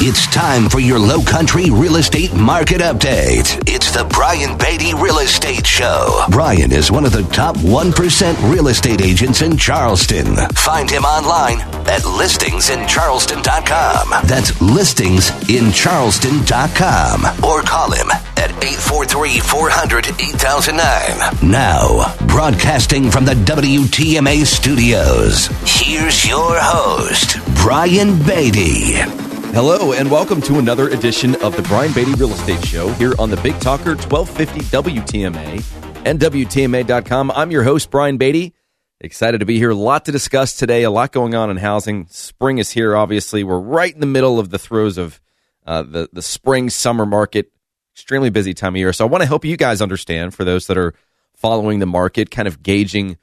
It's time for your low country real estate market update. It's the Brian Beatty Real Estate Show. Brian is one of the top 1% real estate agents in Charleston. Find him online at listingsincharleston.com. That's listingsincharleston.com. Or call him at 843 400 8009. Now, broadcasting from the WTMA studios, here's your host, Brian Beatty. Hello, and welcome to another edition of the Brian Beatty Real Estate Show here on the Big Talker 1250 WTMA and WTMA.com. I'm your host, Brian Beatty. Excited to be here. A lot to discuss today, a lot going on in housing. Spring is here, obviously. We're right in the middle of the throes of uh, the, the spring summer market. Extremely busy time of year. So I want to help you guys understand, for those that are following the market, kind of gauging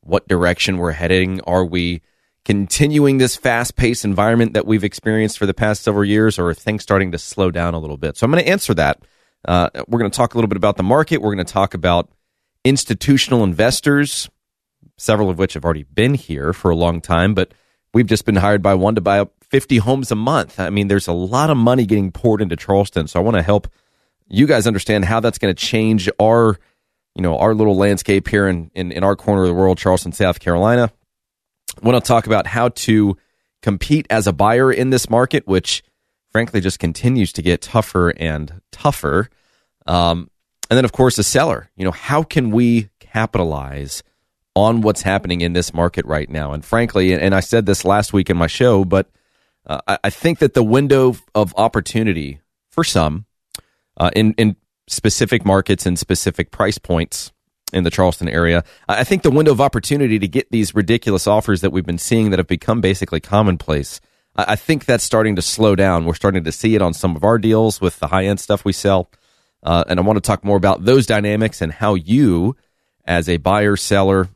what direction we're heading. Are we continuing this fast paced environment that we've experienced for the past several years, or are things starting to slow down a little bit? So I'm going to answer that. Uh, we're going to talk a little bit about the market. We're going to talk about institutional investors, several of which have already been here for a long time, but we've just been hired by one to buy up 50 homes a month. I mean, there's a lot of money getting poured into Charleston. So I want to help you guys understand how that's going to change our, you know, our little landscape here in, in, in our corner of the world, Charleston, South Carolina. Want to talk about how to compete as a buyer in this market, which frankly just continues to get tougher and tougher. Um, and then, of course, a seller. You know, how can we capitalize on what's happening in this market right now? And frankly, and I said this last week in my show, but uh, I think that the window of opportunity for some uh, in in specific markets and specific price points in the Charleston area. I think the window of opportunity to get these ridiculous offers that we've been seeing that have become basically commonplace. I think that's starting to slow down. We're starting to see it on some of our deals with the high end stuff we sell. Uh, and I want to talk more about those dynamics and how you, as a buyer, seller,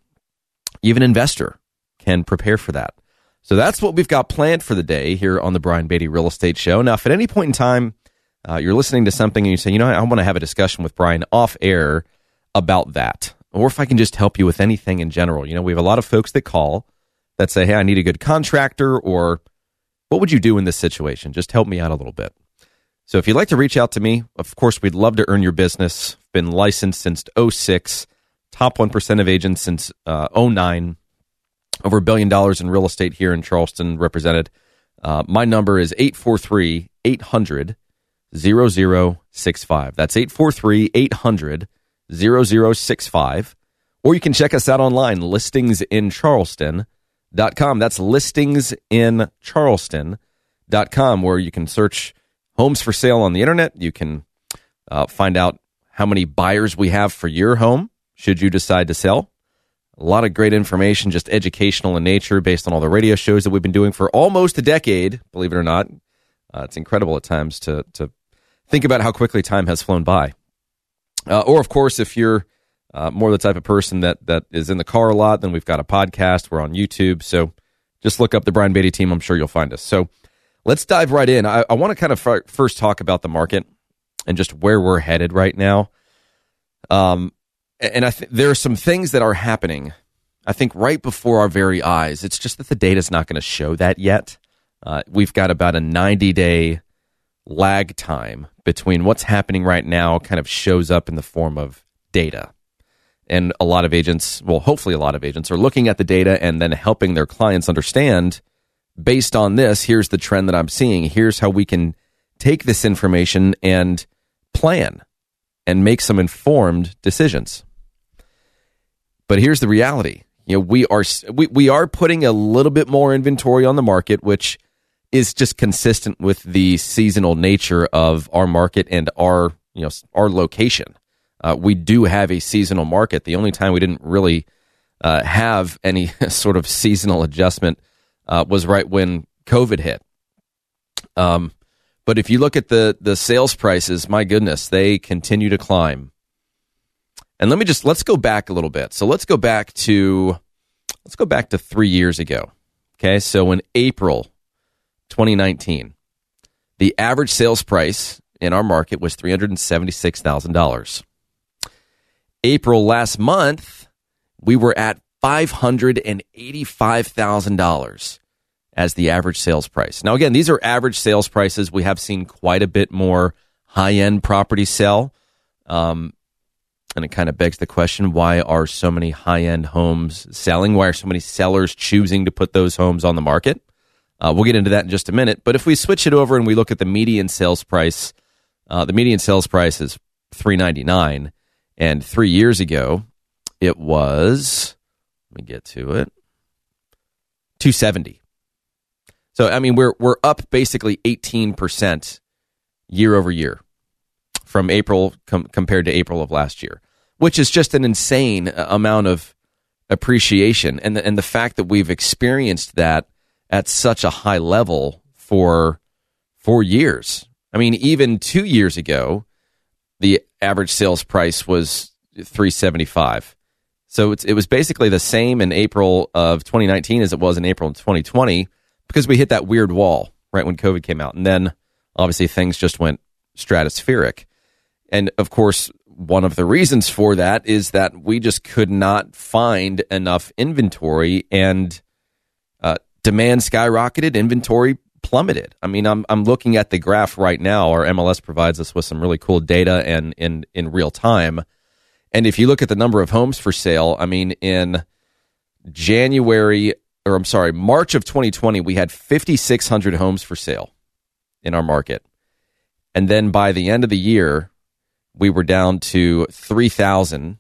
even investor, can prepare for that. So that's what we've got planned for the day here on the Brian Beatty Real Estate Show. Now, if at any point in time uh, you're listening to something and you say, you know, I want to have a discussion with Brian off air about that, or if I can just help you with anything in general. You know, we have a lot of folks that call that say, hey, I need a good contractor, or what would you do in this situation? Just help me out a little bit. So if you'd like to reach out to me, of course, we'd love to earn your business. Been licensed since 06, top 1% of agents since uh, 09, over a billion dollars in real estate here in Charleston represented. Uh, my number is 843 800 0065. That's 843 800 0065. Or you can check us out online, listingsincharleston.com. That's listingsincharleston.com, where you can search homes for sale on the internet. You can uh, find out how many buyers we have for your home should you decide to sell. A lot of great information, just educational in nature, based on all the radio shows that we've been doing for almost a decade. Believe it or not, uh, it's incredible at times to to think about how quickly time has flown by. Uh, or, of course, if you're uh, more the type of person that that is in the car a lot, then we've got a podcast. We're on YouTube, so just look up the Brian Beatty team. I'm sure you'll find us. So let's dive right in. I, I want to kind of f- first talk about the market and just where we're headed right now. Um, and I think there are some things that are happening. I think right before our very eyes. It's just that the data is not going to show that yet. Uh, we've got about a 90 day lag time between what's happening right now kind of shows up in the form of data. And a lot of agents, well, hopefully a lot of agents are looking at the data and then helping their clients understand based on this, here's the trend that I'm seeing. Here's how we can take this information and plan and make some informed decisions. But here's the reality. You know, we are we, we are putting a little bit more inventory on the market, which is just consistent with the seasonal nature of our market and our you know our location. Uh, we do have a seasonal market. The only time we didn't really uh, have any sort of seasonal adjustment uh, was right when COVID hit. Um, but if you look at the the sales prices, my goodness, they continue to climb. And let me just let's go back a little bit. So let's go back to let's go back to three years ago. Okay, so in April 2019, the average sales price in our market was $376,000. April last month, we were at $585,000 as the average sales price. Now, again, these are average sales prices. We have seen quite a bit more high end property sell. Um, and it kind of begs the question why are so many high end homes selling? Why are so many sellers choosing to put those homes on the market? Uh, we'll get into that in just a minute. But if we switch it over and we look at the median sales price, uh, the median sales price is three ninety nine, and three years ago it was. Let me get to it. Two seventy. So I mean we're we're up basically eighteen percent year over year from April com- compared to April of last year, which is just an insane uh, amount of appreciation, and the, and the fact that we've experienced that at such a high level for four years. I mean, even two years ago, the average sales price was three seventy five. So it was basically the same in April of 2019 as it was in April of 2020 because we hit that weird wall right when COVID came out, and then obviously things just went stratospheric. And of course, one of the reasons for that is that we just could not find enough inventory and demand skyrocketed, inventory plummeted. I mean, I'm I'm looking at the graph right now. Our MLS provides us with some really cool data and in in real time. And if you look at the number of homes for sale, I mean, in January or I'm sorry, March of 2020, we had 5,600 homes for sale in our market. And then by the end of the year, we were down to 3,000.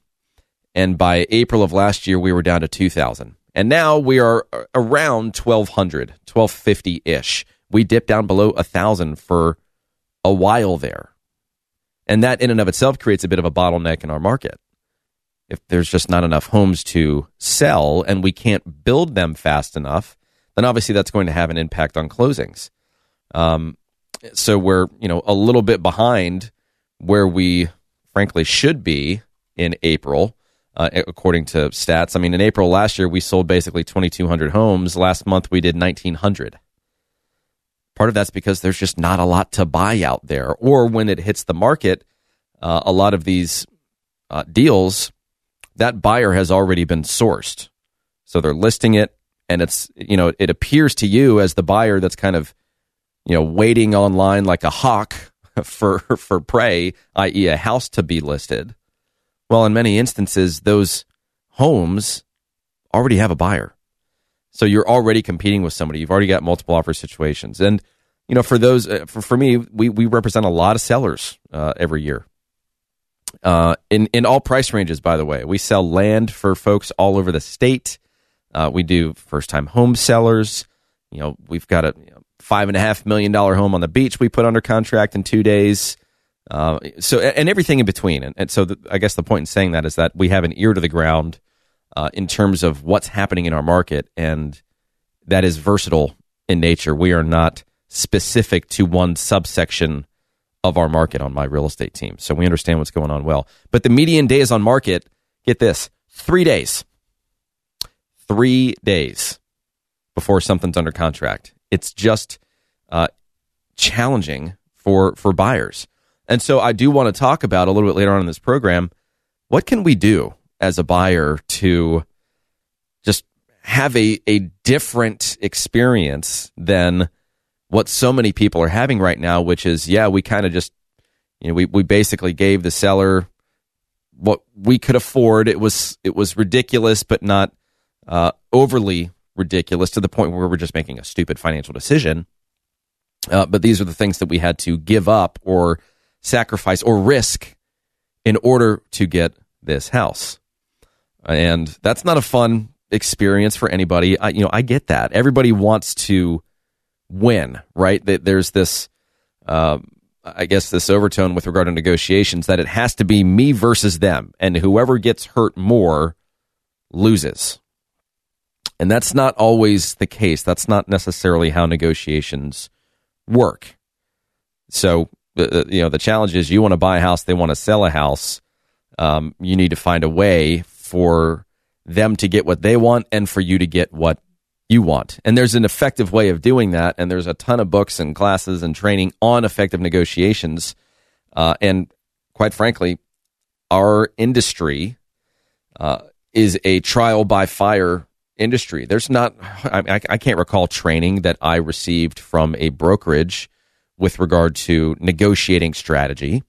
And by April of last year, we were down to 2,000. And now we are around 1,200, 1,250 ish. We dipped down below 1,000 for a while there. And that in and of itself creates a bit of a bottleneck in our market. If there's just not enough homes to sell and we can't build them fast enough, then obviously that's going to have an impact on closings. Um, so we're you know a little bit behind where we frankly should be in April, uh, according to stats. I mean, in April last year, we sold basically 2,200 homes. Last month, we did 1,900. Part of that's because there's just not a lot to buy out there. Or when it hits the market, uh, a lot of these uh, deals, that buyer has already been sourced. So they're listing it, and it's, you know, it appears to you as the buyer that's kind of, you know, waiting online like a hawk for for prey, i.e., a house to be listed. Well, in many instances, those homes already have a buyer, so you're already competing with somebody. You've already got multiple offer situations, and you know, for those, uh, for, for me, we we represent a lot of sellers uh, every year. Uh, in in all price ranges, by the way, we sell land for folks all over the state. Uh, we do first time home sellers. You know, we've got a you know, five and a half million dollar home on the beach we put under contract in two days. Uh, so and everything in between. And, and so the, I guess the point in saying that is that we have an ear to the ground uh, in terms of what's happening in our market, and that is versatile in nature. We are not specific to one subsection of our market on my real estate team. So we understand what's going on well. But the median days on market, get this, three days. Three days before something's under contract. It's just uh, challenging for for buyers. And so I do want to talk about a little bit later on in this program what can we do as a buyer to just have a, a different experience than what so many people are having right now, which is, yeah, we kind of just, you know, we, we basically gave the seller what we could afford. It was, it was ridiculous, but not uh, overly ridiculous to the point where we're just making a stupid financial decision. Uh, but these are the things that we had to give up or sacrifice or risk in order to get this house. And that's not a fun experience for anybody. I, you know, I get that. Everybody wants to win, right? There's this, uh, I guess, this overtone with regard to negotiations that it has to be me versus them, and whoever gets hurt more loses. And that's not always the case. That's not necessarily how negotiations work. So, you know, the challenge is you want to buy a house, they want to sell a house. Um, you need to find a way for them to get what they want and for you to get what you want. And there's an effective way of doing that. And there's a ton of books and classes and training on effective negotiations. Uh, and quite frankly, our industry uh, is a trial by fire industry. There's not, I, I can't recall training that I received from a brokerage with regard to negotiating strategy.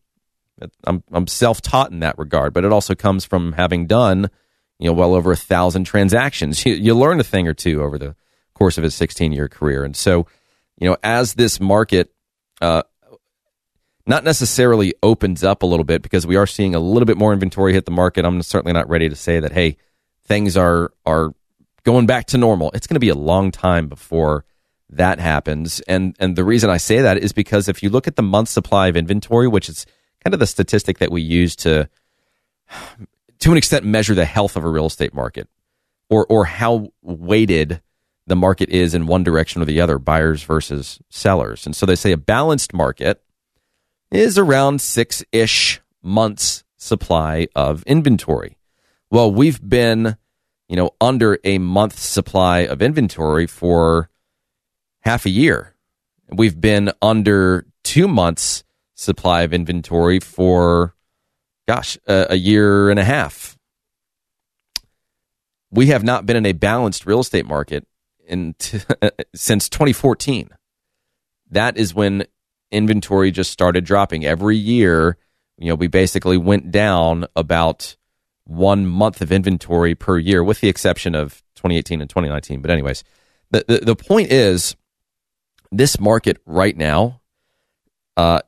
I'm, I'm self taught in that regard, but it also comes from having done, you know, well over a thousand transactions. You, you learn a thing or two over the course of his 16 year career. And so, you know, as this market, uh, not necessarily opens up a little bit because we are seeing a little bit more inventory hit the market. I'm certainly not ready to say that, hey, things are, are going back to normal. It's going to be a long time before that happens. And, and the reason I say that is because if you look at the month supply of inventory, which is kind of the statistic that we use to, to an extent, measure the health of a real estate market or, or how weighted the market is in one direction or the other, buyers versus sellers. And so they say a balanced market is around six ish months supply of inventory. Well, we've been, you know, under a month supply of inventory for half a year. We've been under two months supply of inventory for, gosh, a, a year and a half. We have not been in a balanced real estate market in t- since 2014. That is when inventory just started dropping every year. You know, we basically went down about one month of inventory per year, with the exception of 2018 and 2019. But anyways, the the, the point is, this market right now uh,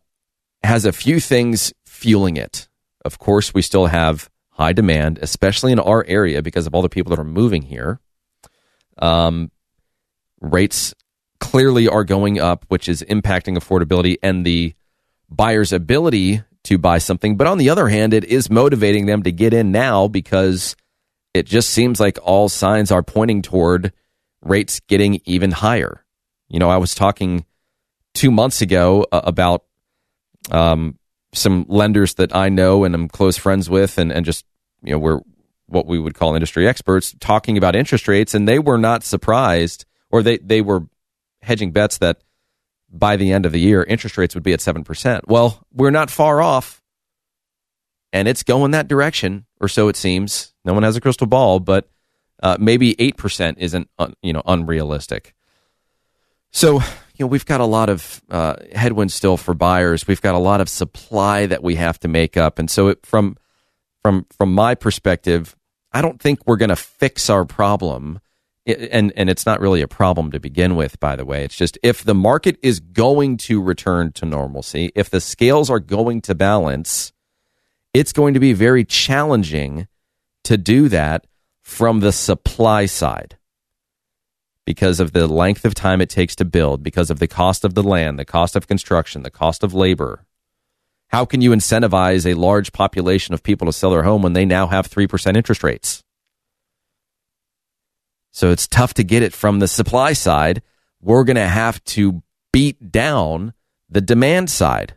has a few things fueling it. Of course, we still have high demand, especially in our area because of all the people that are moving here. Um, rates clearly are going up, which is impacting affordability and the buyer's ability to buy something. But on the other hand, it is motivating them to get in now because it just seems like all signs are pointing toward rates getting even higher. You know, I was talking two months ago uh, about um, some lenders that I know and I'm close friends with, and, and just, you know, we're what we would call industry experts talking about interest rates, and they were not surprised, or they, they were hedging bets that by the end of the year, interest rates would be at 7%. Well, we're not far off, and it's going that direction, or so it seems. No one has a crystal ball, but uh, maybe 8% isn't you know unrealistic. So, you know, we've got a lot of uh, headwinds still for buyers. We've got a lot of supply that we have to make up, and so it, from from from my perspective, I don't think we're going to fix our problem. And and it's not really a problem to begin with by the way. It's just if the market is going to return to normalcy if the scales are going to balance it's going to be very challenging to do that from the supply side because of the length of time it takes to build because of the cost of the land the cost of construction the cost of labor how can you incentivize a large population of people to sell their home when they now have 3% interest rates so it's tough to get it from the supply side. We're going to have to beat down the demand side,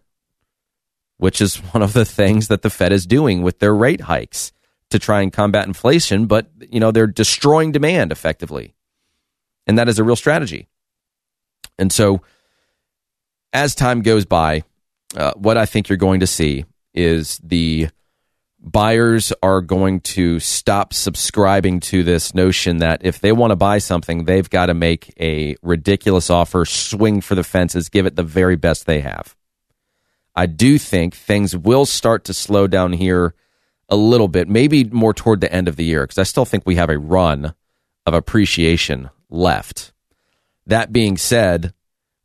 which is one of the things that the Fed is doing with their rate hikes to try and combat inflation, but you know, they're destroying demand effectively. And that is a real strategy. And so as time goes by, uh, what I think you're going to see is the buyers are going to stop subscribing to this notion that if they want to buy something, they've got to make a ridiculous offer, swing for the fences, give it the very best they have. I do think things will start to slow down here a little bit, maybe more toward the end of the year, because I still think we have a run of appreciation left. That being said,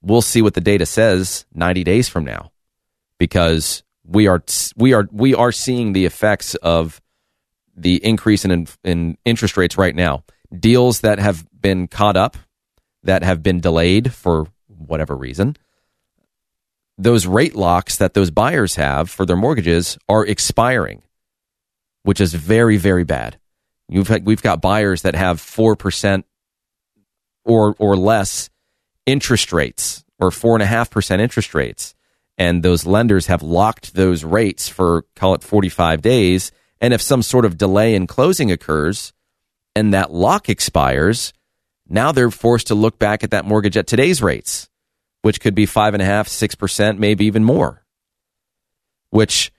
we'll see what the data says 90 days from now, because we are we are we are seeing the effects of the increase in in interest rates right now. Deals that have been caught up, that have been delayed for whatever reason, those rate locks that those buyers have for their mortgages are expiring, which is very very bad. You've had, we've got buyers that have four percent or or less interest rates or four and a half percent interest rates. And those lenders have locked those rates for call it 45 days. And if some sort of delay in closing occurs and that lock expires now they're forced to look back at that mortgage at today's rates which could be five and a half six percent maybe even more which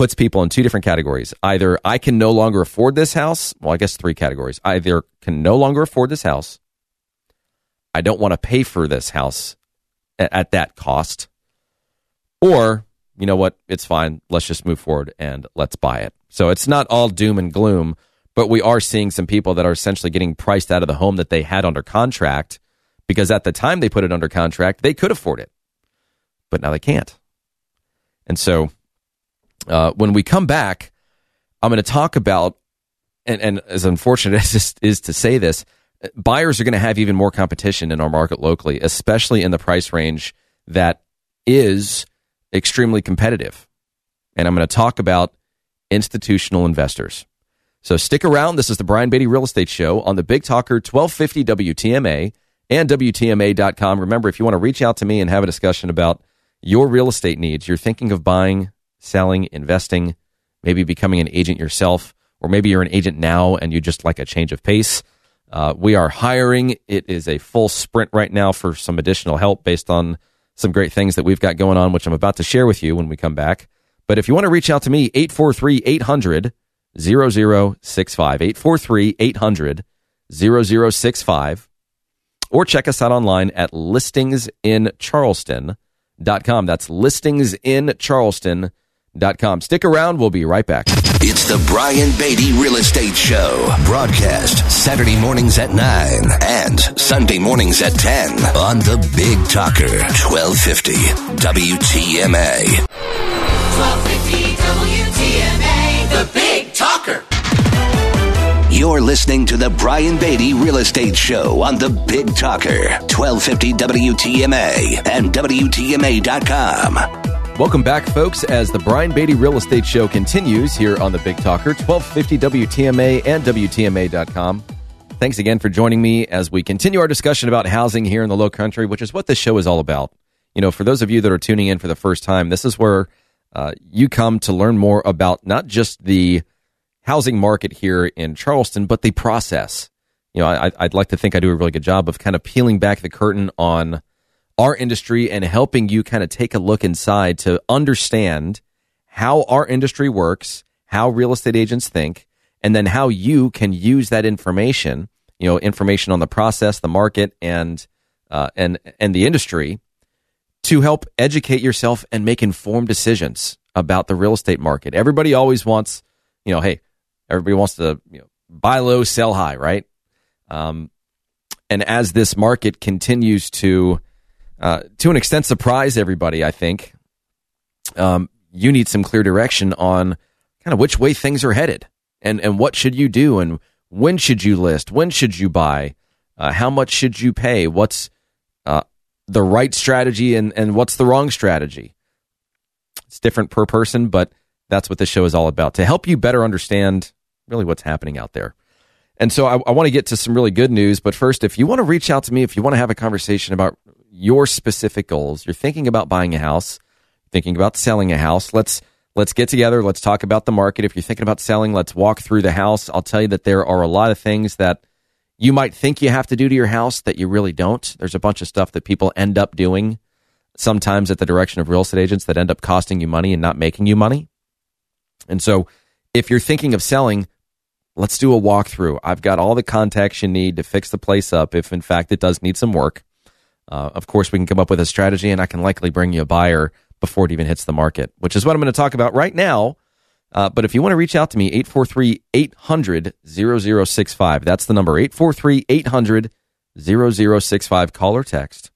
puts people in two different categories. Either I can no longer afford this house. Well, I guess three categories. Either can no longer afford this house. I don't want to pay for this house at, at that cost. Or, you know what? It's fine. Let's just move forward and let's buy it. So it's not all doom and gloom, but we are seeing some people that are essentially getting priced out of the home that they had under contract because at the time they put it under contract, they could afford it, but now they can't. And so uh, when we come back, I'm going to talk about, and, and as unfortunate as this is to say this, buyers are going to have even more competition in our market locally, especially in the price range that is extremely competitive. And I'm going to talk about institutional investors. So stick around. This is the Brian Beatty Real Estate Show on the Big Talker 1250 WTMA and WTMA.com. Remember, if you want to reach out to me and have a discussion about your real estate needs, you're thinking of buying, selling, investing, maybe becoming an agent yourself, or maybe you're an agent now and you just like a change of pace. Uh, we are hiring. It is a full sprint right now for some additional help based on some great things that we've got going on, which I'm about to share with you when we come back. But if you want to reach out to me, 843 800 0065, 843 800 0065, or check us out online at listingsincharleston.com. That's listingsincharleston.com com. Stick around. We'll be right back. It's the Brian Beatty Real Estate Show. Broadcast Saturday mornings at 9 and Sunday mornings at 10 on the Big Talker 1250 WTMA. 1250 WTMA, the Big Talker. You're listening to the Brian Beatty Real Estate Show on the Big Talker 1250 WTMA and WTMA.com. Welcome back, folks, as the Brian Beatty Real Estate Show continues here on the Big Talker, 1250 WTMA and WTMA.com. Thanks again for joining me as we continue our discussion about housing here in the low country, which is what this show is all about. You know, for those of you that are tuning in for the first time, this is where uh, you come to learn more about not just the housing market here in Charleston, but the process. You know, I, I'd like to think I do a really good job of kind of peeling back the curtain on our industry and helping you kind of take a look inside to understand how our industry works, how real estate agents think, and then how you can use that information, you know, information on the process, the market, and uh, and and the industry to help educate yourself and make informed decisions about the real estate market. Everybody always wants, you know, hey, everybody wants to you know, buy low, sell high, right? Um, and as this market continues to uh, to an extent, surprise everybody. I think um, you need some clear direction on kind of which way things are headed, and and what should you do, and when should you list, when should you buy, uh, how much should you pay, what's uh, the right strategy, and and what's the wrong strategy. It's different per person, but that's what this show is all about to help you better understand really what's happening out there. And so I, I want to get to some really good news. But first, if you want to reach out to me, if you want to have a conversation about your specific goals. You're thinking about buying a house, thinking about selling a house. Let's let's get together. Let's talk about the market. If you're thinking about selling, let's walk through the house. I'll tell you that there are a lot of things that you might think you have to do to your house that you really don't. There's a bunch of stuff that people end up doing sometimes at the direction of real estate agents that end up costing you money and not making you money. And so if you're thinking of selling, let's do a walkthrough. I've got all the contacts you need to fix the place up if in fact it does need some work. Uh, of course, we can come up with a strategy, and I can likely bring you a buyer before it even hits the market, which is what I'm going to talk about right now. Uh, but if you want to reach out to me, 843 800 0065. That's the number, 843 800 0065. Call or text.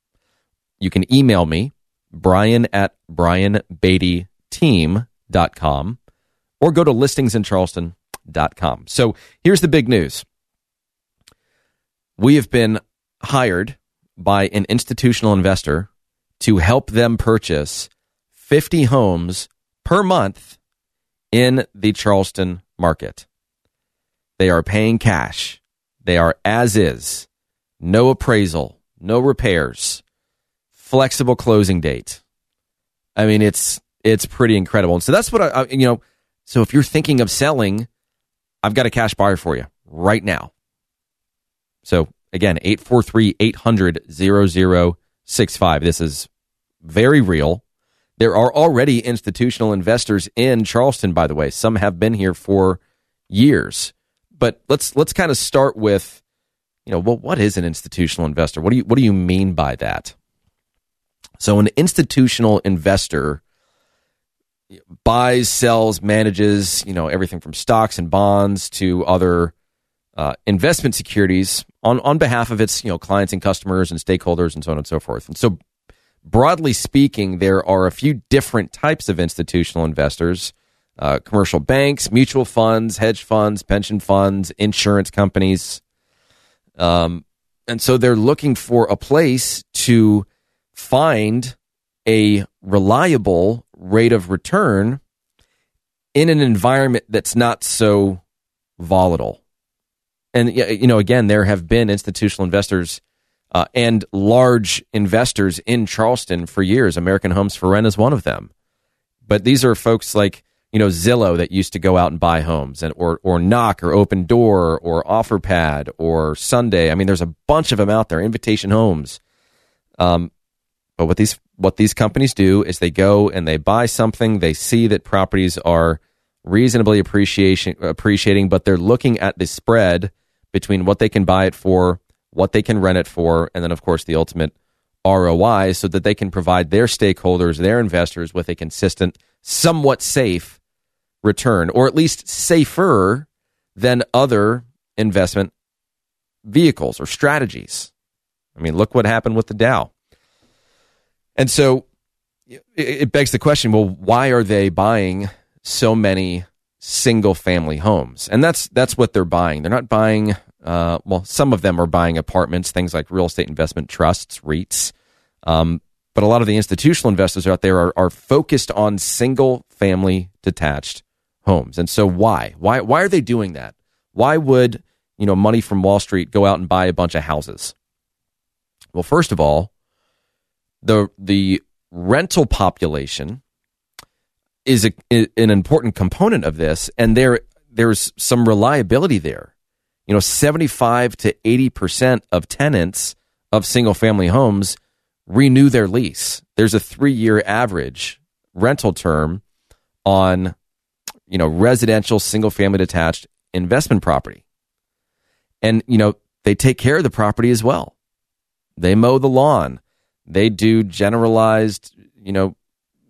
You can email me, brian at brianbeattyteam.com, or go to listingsincharleston.com. So here's the big news. We have been hired by an institutional investor to help them purchase 50 homes per month in the Charleston market. They are paying cash. They are as is. No appraisal, no repairs, flexible closing date. I mean, it's it's pretty incredible. And so that's what I, I you know. So if you're thinking of selling, I've got a cash buyer for you right now. So Again, 843 800 0065. This is very real. There are already institutional investors in Charleston, by the way. Some have been here for years. But let's let's kind of start with, you know, well, what is an institutional investor? What do you what do you mean by that? So an institutional investor buys, sells, manages, you know, everything from stocks and bonds to other uh, investment securities on, on behalf of its, you know, clients and customers and stakeholders and so on and so forth. And so broadly speaking, there are a few different types of institutional investors. Uh, commercial banks, mutual funds, hedge funds, pension funds, insurance companies. Um, and so they're looking for a place to find a reliable rate of return in an environment that's not so volatile. And you know, again, there have been institutional investors uh, and large investors in Charleston for years. American Homes for Rent is one of them. But these are folks like you know Zillow that used to go out and buy homes, and or or Knock or Opendoor or OfferPad or Sunday. I mean, there's a bunch of them out there. Invitation Homes. Um, but what these what these companies do is they go and they buy something. They see that properties are reasonably appreciation appreciating, but they're looking at the spread between what they can buy it for, what they can rent it for, and then of course the ultimate ROI, so that they can provide their stakeholders, their investors, with a consistent, somewhat safe return, or at least safer than other investment vehicles or strategies. I mean, look what happened with the Dow. And so it begs the question well, why are they buying so many single family homes? And that's, that's what they're buying. They're not buying, uh, well, some of them are buying apartments, things like real estate investment trusts, REITs. Um, but a lot of the institutional investors out there are, are focused on single family detached homes. And so why? Why why are they doing that? Why would, you know, money from Wall Street go out and buy a bunch of houses? Well, first of all, the the rental population is a, an important component of this, and there there's some reliability there. You know, seventy five to eighty percent of tenants of single family homes renew their lease. There's a three year average rental term on you know residential single family detached investment property, and you know they take care of the property as well. They mow the lawn. They do generalized, you know,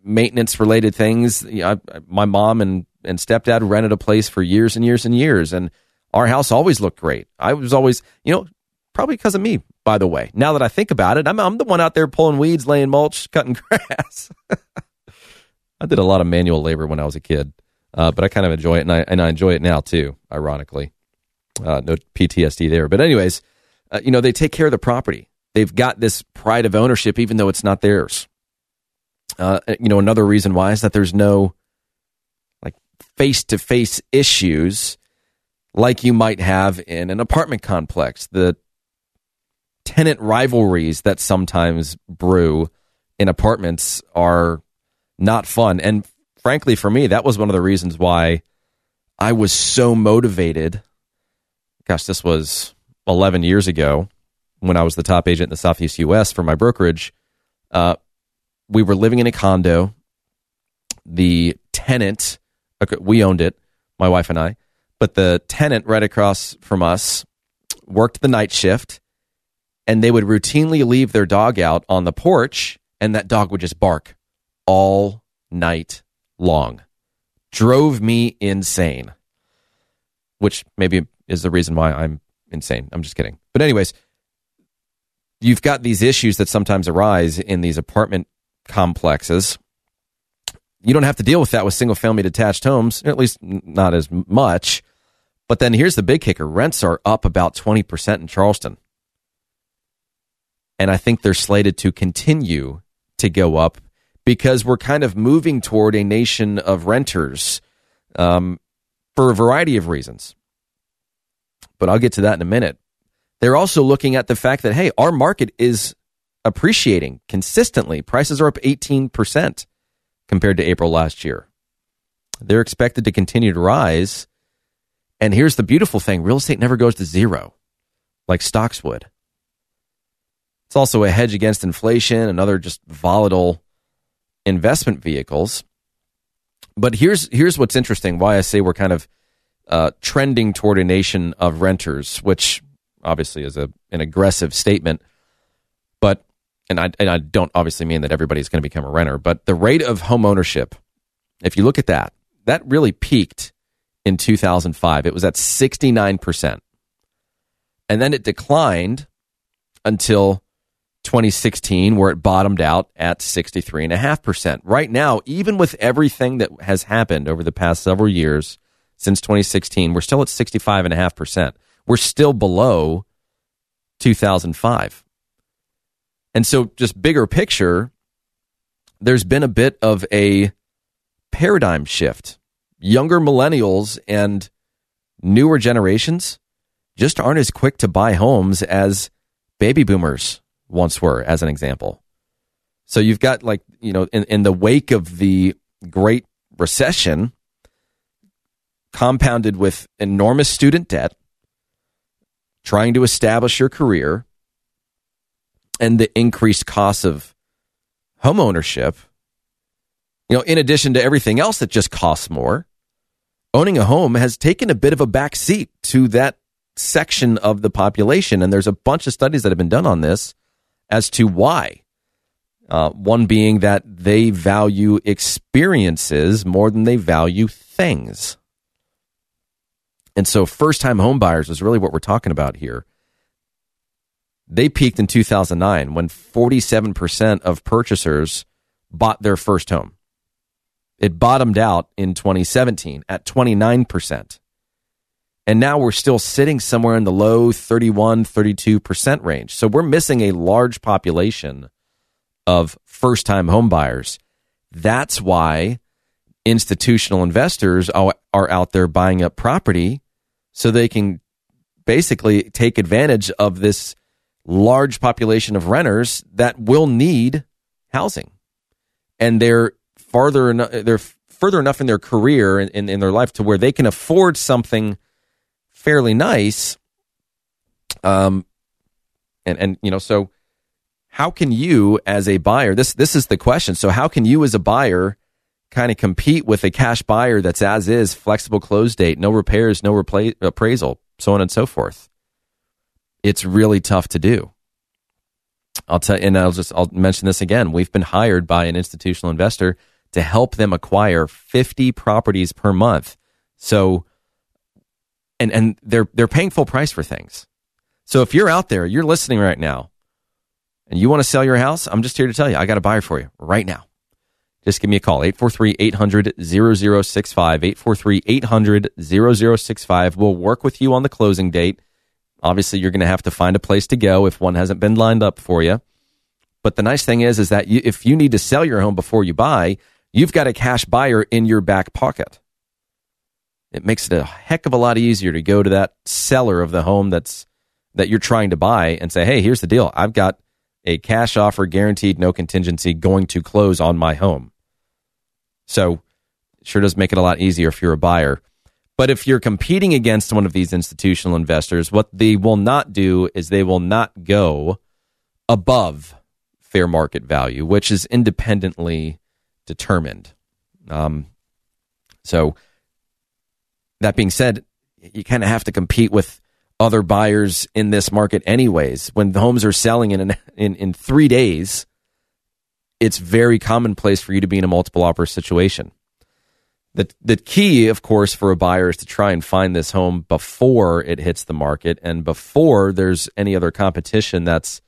maintenance related things. You know, I, my mom and, and stepdad rented a place for years and years and years, and our house always looked great. I was always, you know, probably because of me, by the way. Now that I think about it, I'm, I'm the one out there pulling weeds, laying mulch, cutting grass. I did a lot of manual labor when I was a kid, uh, but I kind of enjoy it, and I, and I enjoy it now too, ironically. Uh, no PTSD there. But, anyways, uh, you know, they take care of the property they've got this pride of ownership, even though it's not theirs. Uh, you know, another reason why is that there's no like face to face issues like you might have in an apartment complex. The tenant rivalries that sometimes brew in apartments are not fun. And frankly, for me, that was one of the reasons why I was so motivated. Gosh, this was 11 years ago when I was the top agent in the Southeast U.S. for my brokerage, uh, we were living in a condo. The tenant, okay, we owned it, my wife and I, but the tenant right across from us worked the night shift, and they would routinely leave their dog out on the porch, and that dog would just bark all night long. Drove me insane, which maybe is the reason why I'm insane. I'm just kidding. But, anyways, you've got these issues that sometimes arise in these apartment complexes. You don't have to deal with that with single family detached homes, at least not as much. But then here's the big kicker rents are up about 20% in Charleston. And I think they're slated to continue to go up because we're kind of moving toward a nation of renters um, for a variety of reasons. But I'll get to that in a minute. They're also looking at the fact that, hey, our market is appreciating consistently. Prices are up 18% compared to April last year. They're expected to continue to rise. And here's the beautiful thing real estate never goes to zero like stocks would. It's also a hedge against inflation, and other just volatile investment vehicles. But here's here's what's interesting. Why I say we're kind of uh, trending toward a nation of renters, which obviously is a an aggressive statement. And I and I don't obviously mean that everybody's going to become a renter, but the rate of home ownership, if you look at that, that really peaked in 2005. It was at 69 percent, and then it declined until 2016, where it bottomed out at 63.5%. Right now, even with everything that has happened over the past several years since 2016, we're still at 65.5%. We're still below 2005. And so, just bigger picture, there's been a bit of a paradigm shift. Younger millennials and newer generations just aren't as quick to buy homes as baby boomers once were, as an example. So you've got like, you know, in, in the wake of the Great Recession, compounded with enormous student debt, trying to establish your career, and the increased cost of home ownership, you know, in addition to everything else that just costs more, owning a home has taken a bit of a back seat to that section of the population. And there's a bunch of studies that have been done on this as to why. Uh, one being that they value experiences more than they value things. And so first time homebuyers is really what we're talking about here. They peaked in 2009 when 47% of purchasers bought their first home. It bottomed out in 2017 at 29%. And now we're still sitting somewhere in the low 31, 32% range. So we're missing a large population of first time homebuyers. That's why institutional investors are out there buying up property so they can basically take advantage of this large population of renters that will need housing. And they're farther, they're further enough in their career and in, in, their life to where they can afford something fairly nice. Um, and and you know, so how can you as a buyer? This this is the question. So how can you as a buyer kind of compete with a cash buyer that's as is, flexible close date, no repairs, no repla- appraisal, so on and so forth? It's really tough to do. I'll tell, and I'll just I'll mention this again. We've been hired by an institutional investor to help them acquire 50 properties per month. So and and they're they're paying full price for things. So if you're out there, you're listening right now, and you want to sell your house, I'm just here to tell you, I got a buyer for you right now. Just give me a call, 843-800-0065, 843-800-0065. We'll work with you on the closing date. Obviously, you're going to have to find a place to go if one hasn't been lined up for you. But the nice thing is, is that you, if you need to sell your home before you buy, you've got a cash buyer in your back pocket it makes it a heck of a lot easier to go to that seller of the home that's that you're trying to buy and say, "Hey, here's the deal. I've got a cash offer guaranteed no contingency going to close on my home." So, sure does make it a lot easier if you're a buyer. But if you're competing against one of these institutional investors, what they will not do is they will not go above fair market value, which is independently determined. Um, so that being said, you kind of have to compete with other buyers in this market anyways. When the homes are selling in, an, in in three days, it's very commonplace for you to be in a multiple offer situation. The the key, of course, for a buyer is to try and find this home before it hits the market and before there's any other competition that's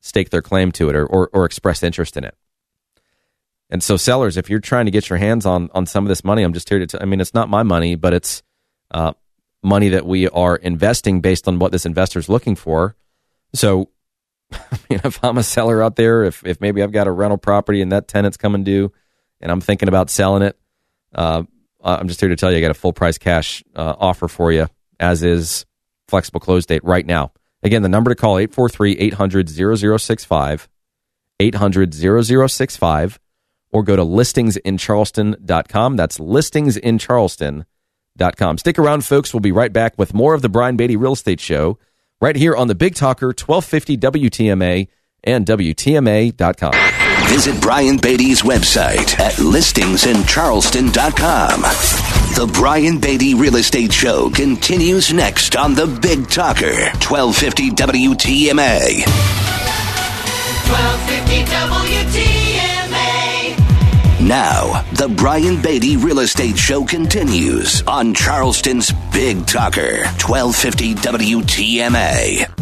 staked their claim to it or, or, or expressed interest in it. And so, sellers, if you're trying to get your hands on on some of this money, I'm just here to. T- I mean, it's not my money, but it's uh, money that we are investing based on what this investor is looking for. So, I mean, if I'm a seller out there, if, if maybe I've got a rental property and that tenant's coming due and I'm thinking about selling it, uh, I'm just here to tell you I got a full price cash uh, offer for you, as is flexible close date right now. Again, the number to call 843 800 0065, 800 0065, or go to listingsincharleston.com. That's listingsincharleston.com Com. Stick around, folks. We'll be right back with more of the Brian Beatty Real Estate Show right here on the Big Talker 1250 WTMA and WTMA.com. Visit Brian Beatty's website at listingsincharleston.com. The Brian Beatty Real Estate Show continues next on The Big Talker, 1250 WTMA. 1250 WTMA. Now, the Brian Beatty Real Estate Show continues on Charleston's Big Talker, 1250 WTMA.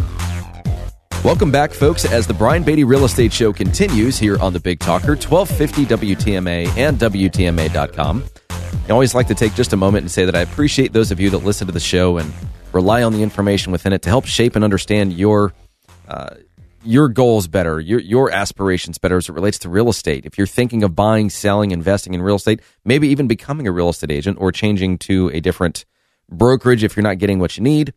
Welcome back, folks, as the Brian Beatty Real Estate Show continues here on the Big Talker, 1250 WTMA and WTMA.com. I always like to take just a moment and say that I appreciate those of you that listen to the show and rely on the information within it to help shape and understand your uh, your goals better, your your aspirations better as it relates to real estate. If you're thinking of buying, selling, investing in real estate, maybe even becoming a real estate agent or changing to a different brokerage if you're not getting what you need.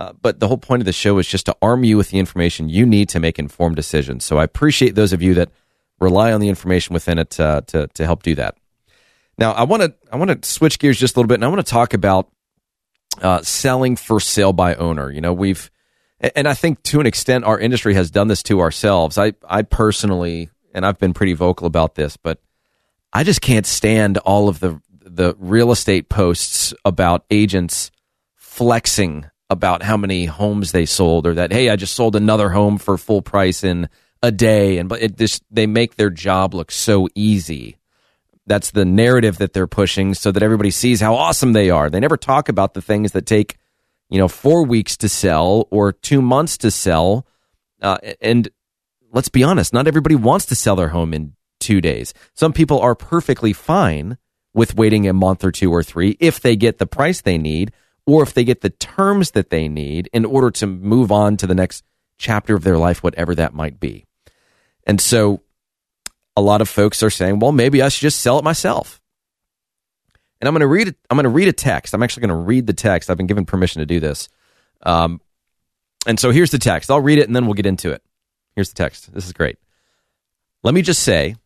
Uh, but the whole point of the show is just to arm you with the information you need to make informed decisions. So I appreciate those of you that rely on the information within it uh, to to help do that. Now, I want to I want to switch gears just a little bit, and I want to talk about uh, selling for sale by owner. You know, we've and I think to an extent our industry has done this to ourselves. I I personally, and I've been pretty vocal about this, but I just can't stand all of the the real estate posts about agents flexing about how many homes they sold or that hey, I just sold another home for full price in a day and but it just they make their job look so easy that's the narrative that they're pushing so that everybody sees how awesome they are. They never talk about the things that take, you know, four weeks to sell or two months to sell. Uh, and let's be honest, not everybody wants to sell their home in two days. Some people are perfectly fine with waiting a month or two or three if they get the price they need or if they get the terms that they need in order to move on to the next chapter of their life, whatever that might be. And so a lot of folks are saying, well, maybe I should just sell it myself. And I'm going to read it. I'm going to read a text. I'm actually going to read the text. I've been given permission to do this. Um, and so here's the text. I'll read it and then we'll get into it. Here's the text. This is great. Let me just say,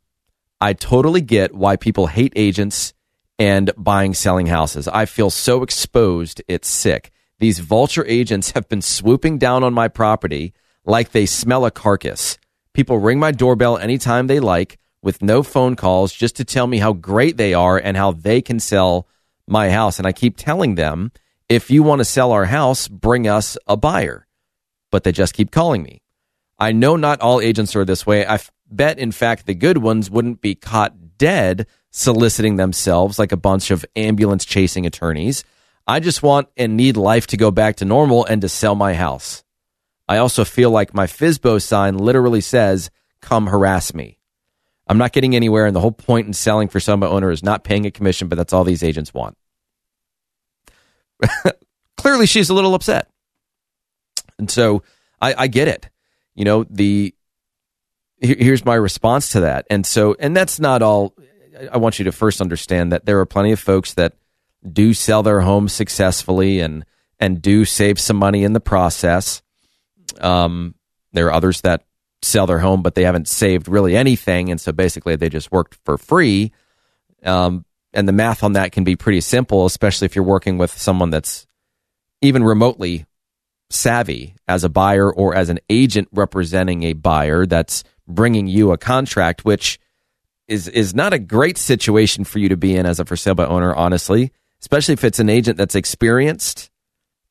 I totally get why people hate agents and buying, selling houses. I feel so exposed, it's sick. These vulture agents have been swooping down on my property like they smell a carcass. People ring my doorbell anytime they like with no phone calls just to tell me how great they are and how they can sell my house. And I keep telling them, if you want to sell our house, bring us a buyer. But they just keep calling me. I know not all agents are this way. I bet, in fact, the good ones wouldn't be caught dead soliciting themselves like a bunch of ambulance chasing attorneys. I just want and need life to go back to normal and to sell my house. I also feel like my FSBO sign literally says, come harass me. I'm not getting anywhere, and the whole point in selling for some owner is not paying a commission, but that's all these agents want. Clearly, she's a little upset, and so I, I get it. You know the here's my response to that, and so and that's not all. I want you to first understand that there are plenty of folks that do sell their homes successfully and and do save some money in the process. Um, there are others that sell their home, but they haven't saved really anything. And so basically they just worked for free. Um, and the math on that can be pretty simple, especially if you're working with someone that's even remotely savvy as a buyer or as an agent representing a buyer that's bringing you a contract, which is is not a great situation for you to be in as a for sale by owner, honestly, especially if it's an agent that's experienced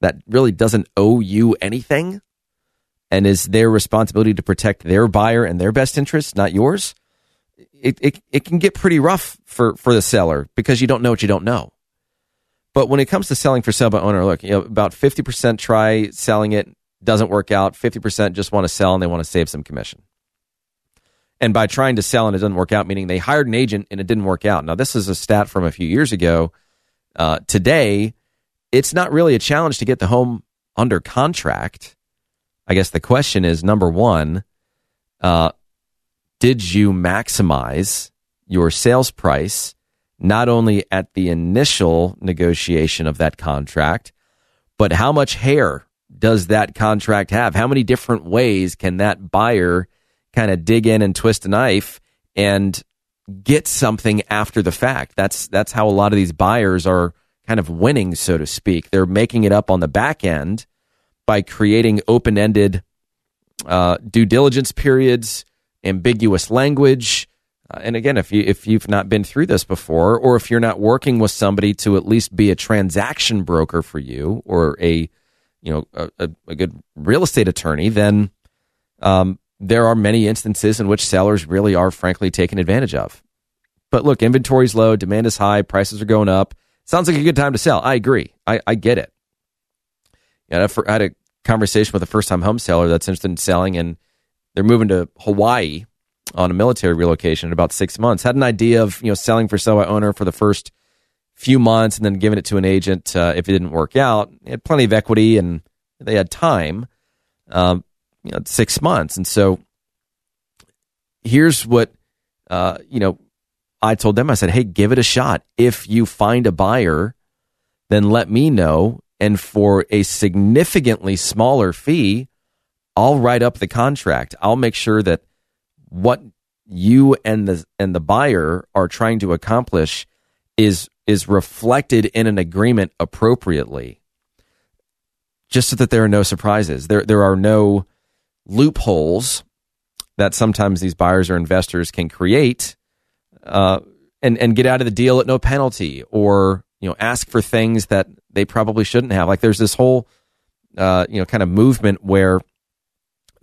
that really doesn't owe you anything and is their responsibility to protect their buyer and their best interests, not yours, it, it, it can get pretty rough for, for the seller because you don't know what you don't know. But when it comes to selling for sale by owner, look, you know, about 50% try selling it, doesn't work out. 50% just want to sell and they want to save some commission. And by trying to sell and it doesn't work out, meaning they hired an agent and it didn't work out. Now, this is a stat from a few years ago. Uh, today, it's not really a challenge to get the home under contract I guess the question is number one, uh, did you maximize your sales price not only at the initial negotiation of that contract, but how much hair does that contract have? How many different ways can that buyer kind of dig in and twist a knife and get something after the fact? That's that's how a lot of these buyers are kind of winning, so to speak. They're making it up on the back end by creating open ended uh, due diligence periods, ambiguous language, Uh, and again, if you if you've not been through this before, or if you're not working with somebody to at least be a transaction broker for you, or a you know a, a good real estate attorney, then um, there are many instances in which sellers really are frankly taken advantage of. But look, inventory's low, demand is high, prices are going up. Sounds like a good time to sell. I agree. I, I get it. Yeah, I had a conversation with a first time home seller that's interested in selling, and they're moving to Hawaii on a military relocation in about six months. Had an idea of you know selling for sale by owner for the first few months, and then giving it to an agent uh, if it didn't work out. They had plenty of equity, and they had time, um, you know, six months. And so here's what uh, you know. I told them, I said, hey, give it a shot. If you find a buyer, then let me know. And for a significantly smaller fee, I'll write up the contract. I'll make sure that what you and the and the buyer are trying to accomplish is is reflected in an agreement appropriately just so that there are no surprises there there are no loopholes that sometimes these buyers or investors can create uh, and and get out of the deal at no penalty or you know ask for things that they probably shouldn't have like there's this whole uh, you know kind of movement where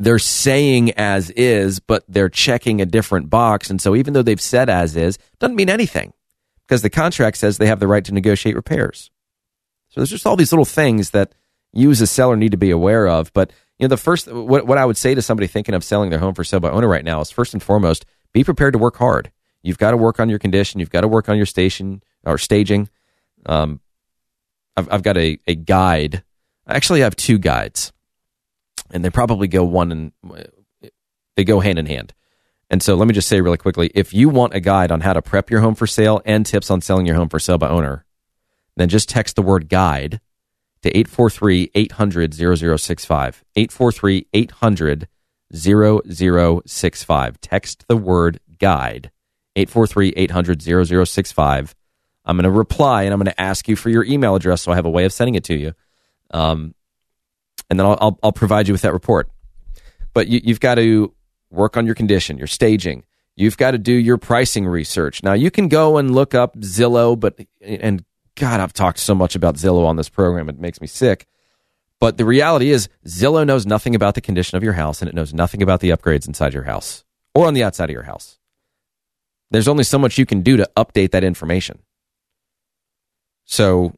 they're saying as is, but they're checking a different box. And so even though they've said as is, doesn't mean anything because the contract says they have the right to negotiate repairs. So there's just all these little things that you as a seller need to be aware of. But you know, the first what, what I would say to somebody thinking of selling their home for sale by owner right now is first and foremost, be prepared to work hard. You've got to work on your condition. You've got to work on your station or staging. Um, I've, I've got a, a guide. I actually have two guides and they probably go one and they go hand in hand. And so let me just say really quickly if you want a guide on how to prep your home for sale and tips on selling your home for sale by owner, then just text the word guide to 843 800 0065. 843 800 0065. Text the word guide 843 800 0065. I'm going to reply and I'm going to ask you for your email address so I have a way of sending it to you. Um, and then I'll, I'll, I'll provide you with that report. But you, you've got to work on your condition, your staging. You've got to do your pricing research. Now you can go and look up Zillow, but and God, I've talked so much about Zillow on this program, it makes me sick. But the reality is, Zillow knows nothing about the condition of your house, and it knows nothing about the upgrades inside your house or on the outside of your house. There's only so much you can do to update that information. So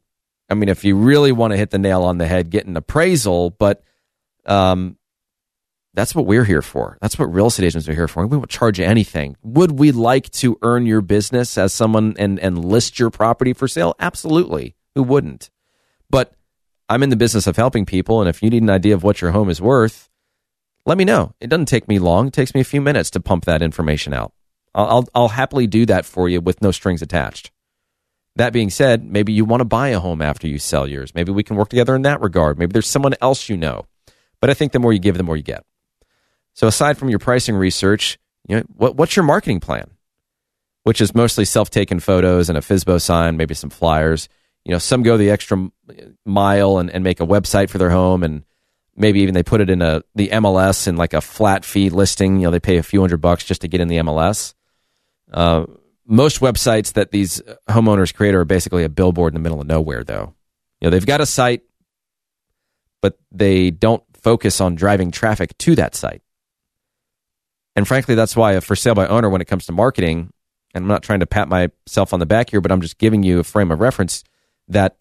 I mean, if you really want to hit the nail on the head, get an appraisal, but um, that's what we're here for. That's what real estate agents are here for. We won't charge you anything. Would we like to earn your business as someone and, and list your property for sale? Absolutely. Who wouldn't? But I'm in the business of helping people, and if you need an idea of what your home is worth, let me know. It doesn't take me long. It takes me a few minutes to pump that information out. I'll, I'll, I'll happily do that for you with no strings attached. That being said, maybe you want to buy a home after you sell yours. Maybe we can work together in that regard. Maybe there's someone else you know. But I think the more you give, the more you get. So aside from your pricing research, you know, what, what's your marketing plan? Which is mostly self-taken photos and a FSBO sign, maybe some flyers. You know, some go the extra mile and, and make a website for their home and maybe even they put it in a the MLS in like a flat fee listing. You know, they pay a few hundred bucks just to get in the MLS. Uh, most websites that these homeowners create are basically a billboard in the middle of nowhere, though. You know, they've got a site, but they don't focus on driving traffic to that site. And frankly, that's why a for sale by owner, when it comes to marketing, and I'm not trying to pat myself on the back here, but I'm just giving you a frame of reference that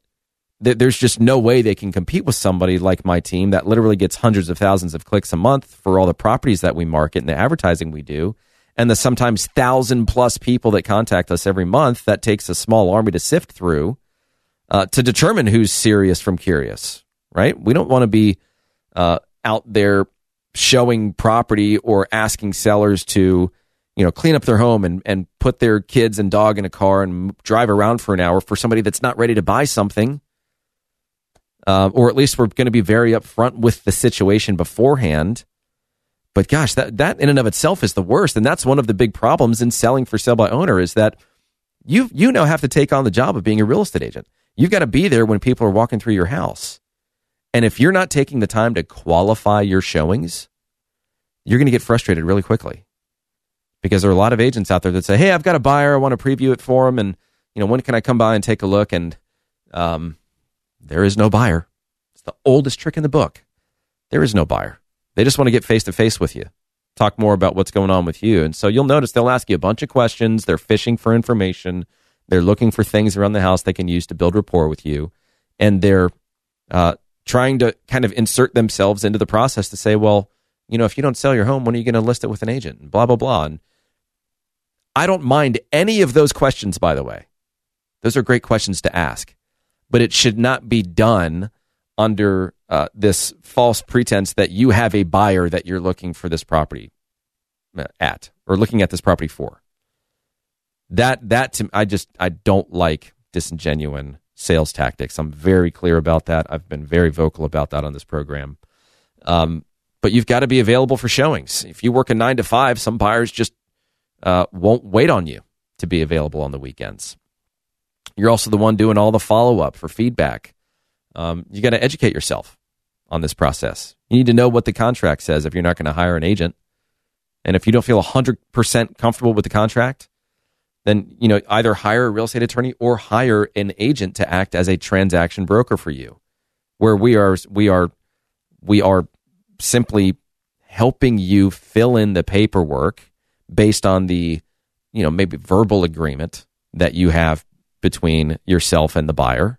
th- there's just no way they can compete with somebody like my team that literally gets hundreds of thousands of clicks a month for all the properties that we market and the advertising we do and the sometimes thousand plus people that contact us every month, that takes a small army to sift through uh, to determine who's serious from curious, right? We don't want to be uh, out there showing property or asking sellers to, you know, clean up their home and, and put their kids and dog in a car and drive around for an hour for somebody that's not ready to buy something. Uh, or at least we're going to be very upfront with the situation beforehand but gosh, that, that in and of itself is the worst. And that's one of the big problems in selling for sale by owner is that you you now have to take on the job of being a real estate agent. You've got to be there when people are walking through your house. And if you're not taking the time to qualify your showings, you're going to get frustrated really quickly. because there are a lot of agents out there that say, "Hey, I've got a buyer. I want to preview it for them, and you know, when can I come by and take a look?" And um, there is no buyer. It's the oldest trick in the book. There is no buyer. They just want to get face to face with you, talk more about what's going on with you. And so you'll notice they'll ask you a bunch of questions. They're fishing for information. They're looking for things around the house they can use to build rapport with you. And they're uh, trying to kind of insert themselves into the process to say, well, you know, if you don't sell your home, when are you going to list it with an agent? And blah, blah, blah. And I don't mind any of those questions, by the way. Those are great questions to ask, but it should not be done under uh, this false pretense that you have a buyer that you're looking for this property uh, at or looking at this property for. That that to, I just I don't like disingenuine sales tactics. I'm very clear about that. I've been very vocal about that on this program. Um, but you've got to be available for showings. If you work a nine to five, some buyers just uh, won't wait on you to be available on the weekends. You're also the one doing all the follow up for feedback um, you got to educate yourself on this process. You need to know what the contract says if you're not going to hire an agent. And if you don't feel 100% comfortable with the contract, then you know either hire a real estate attorney or hire an agent to act as a transaction broker for you. Where we are we are we are simply helping you fill in the paperwork based on the you know maybe verbal agreement that you have between yourself and the buyer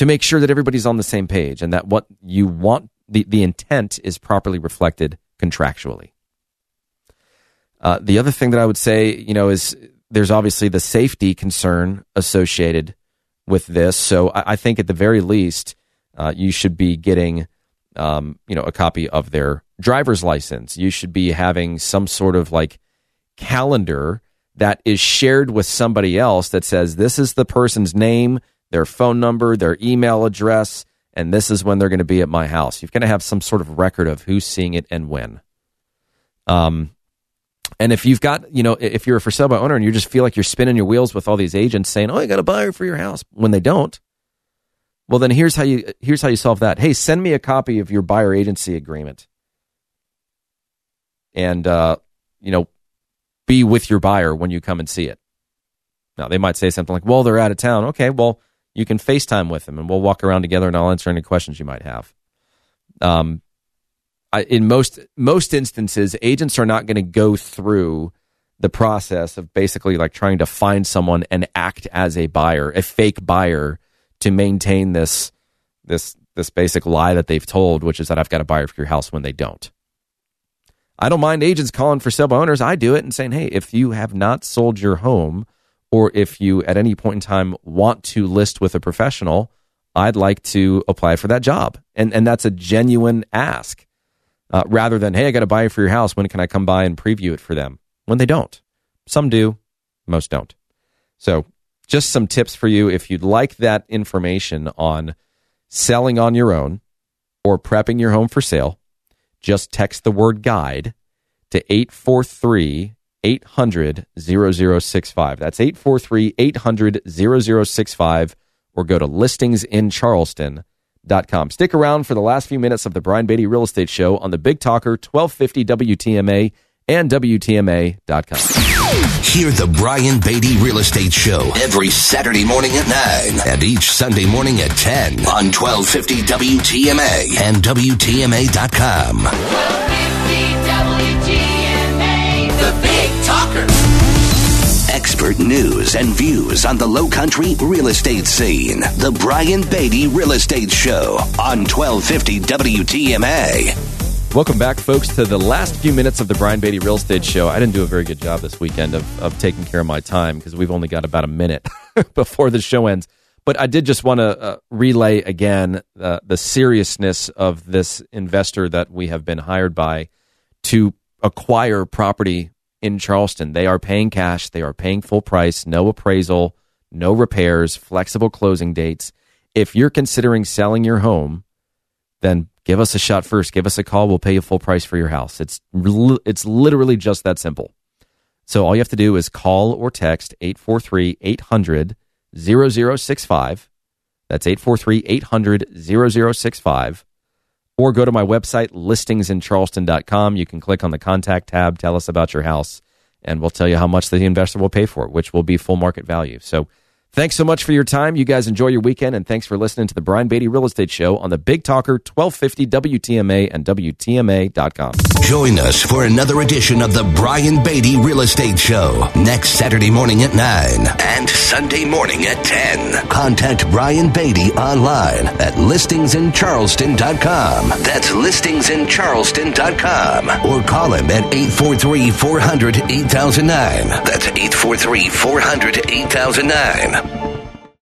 to make sure that everybody's on the same page and that what you want, the, the intent is properly reflected contractually. Uh, the other thing that I would say, you know, is there's obviously the safety concern associated with this. So I, I think at the very least, uh, you should be getting, um, you know, a copy of their driver's license. You should be having some sort of like calendar that is shared with somebody else that says this is the person's name, their phone number, their email address, and this is when they're going to be at my house. You've got to have some sort of record of who's seeing it and when. Um, and if you've got, you know, if you're a for sale by owner and you just feel like you're spinning your wheels with all these agents saying, "Oh, I got a buyer for your house," when they don't, well, then here's how you here's how you solve that. Hey, send me a copy of your buyer agency agreement, and uh, you know, be with your buyer when you come and see it. Now they might say something like, "Well, they're out of town." Okay, well, you can FaceTime with them and we'll walk around together and I'll answer any questions you might have. Um, I, in most most instances, agents are not going to go through the process of basically like trying to find someone and act as a buyer, a fake buyer, to maintain this this this basic lie that they've told, which is that I've got a buyer for your house when they don't. I don't mind agents calling for by owners. I do it and saying, hey, if you have not sold your home or if you at any point in time want to list with a professional, I'd like to apply for that job. And, and that's a genuine ask uh, rather than, hey, I got to buy it for your house. When can I come by and preview it for them? When they don't. Some do, most don't. So, just some tips for you if you'd like that information on selling on your own or prepping your home for sale. Just text the word guide to 843 800 0065. That's 843 800 0065 or go to listingsincharleston.com. Stick around for the last few minutes of the Brian Beatty Real Estate Show on the Big Talker 1250 WTMA and WTMA.com. Hear the Brian Beatty Real Estate Show every Saturday morning at 9 and each Sunday morning at 10 on 1250 WTMA and WTMA.com. Expert news and views on the low country real estate scene. The Brian Beatty Real Estate Show on 1250 WTMA. Welcome back, folks, to the last few minutes of the Brian Beatty Real Estate Show. I didn't do a very good job this weekend of, of taking care of my time because we've only got about a minute before the show ends. But I did just want to uh, relay again uh, the seriousness of this investor that we have been hired by to acquire property in Charleston. They are paying cash, they are paying full price, no appraisal, no repairs, flexible closing dates. If you're considering selling your home, then give us a shot first. Give us a call. We'll pay you full price for your house. It's it's literally just that simple. So all you have to do is call or text 843 800 0065. That's 843 800 0065 or go to my website, listingsincharleston.com. You can click on the contact tab, tell us about your house, and we'll tell you how much the investor will pay for it, which will be full market value. So thanks so much for your time. You guys enjoy your weekend, and thanks for listening to the Brian Beatty Real Estate Show on the Big Talker 1250 WTMA and WTMA.com. Join us for another edition of the Brian Beatty Real Estate Show next Saturday morning at 9 and Sunday morning at 10. Contact Brian Beatty online at listingsincharleston.com. That's listingsincharleston.com or call him at 843 400 8009. That's 843 400 8009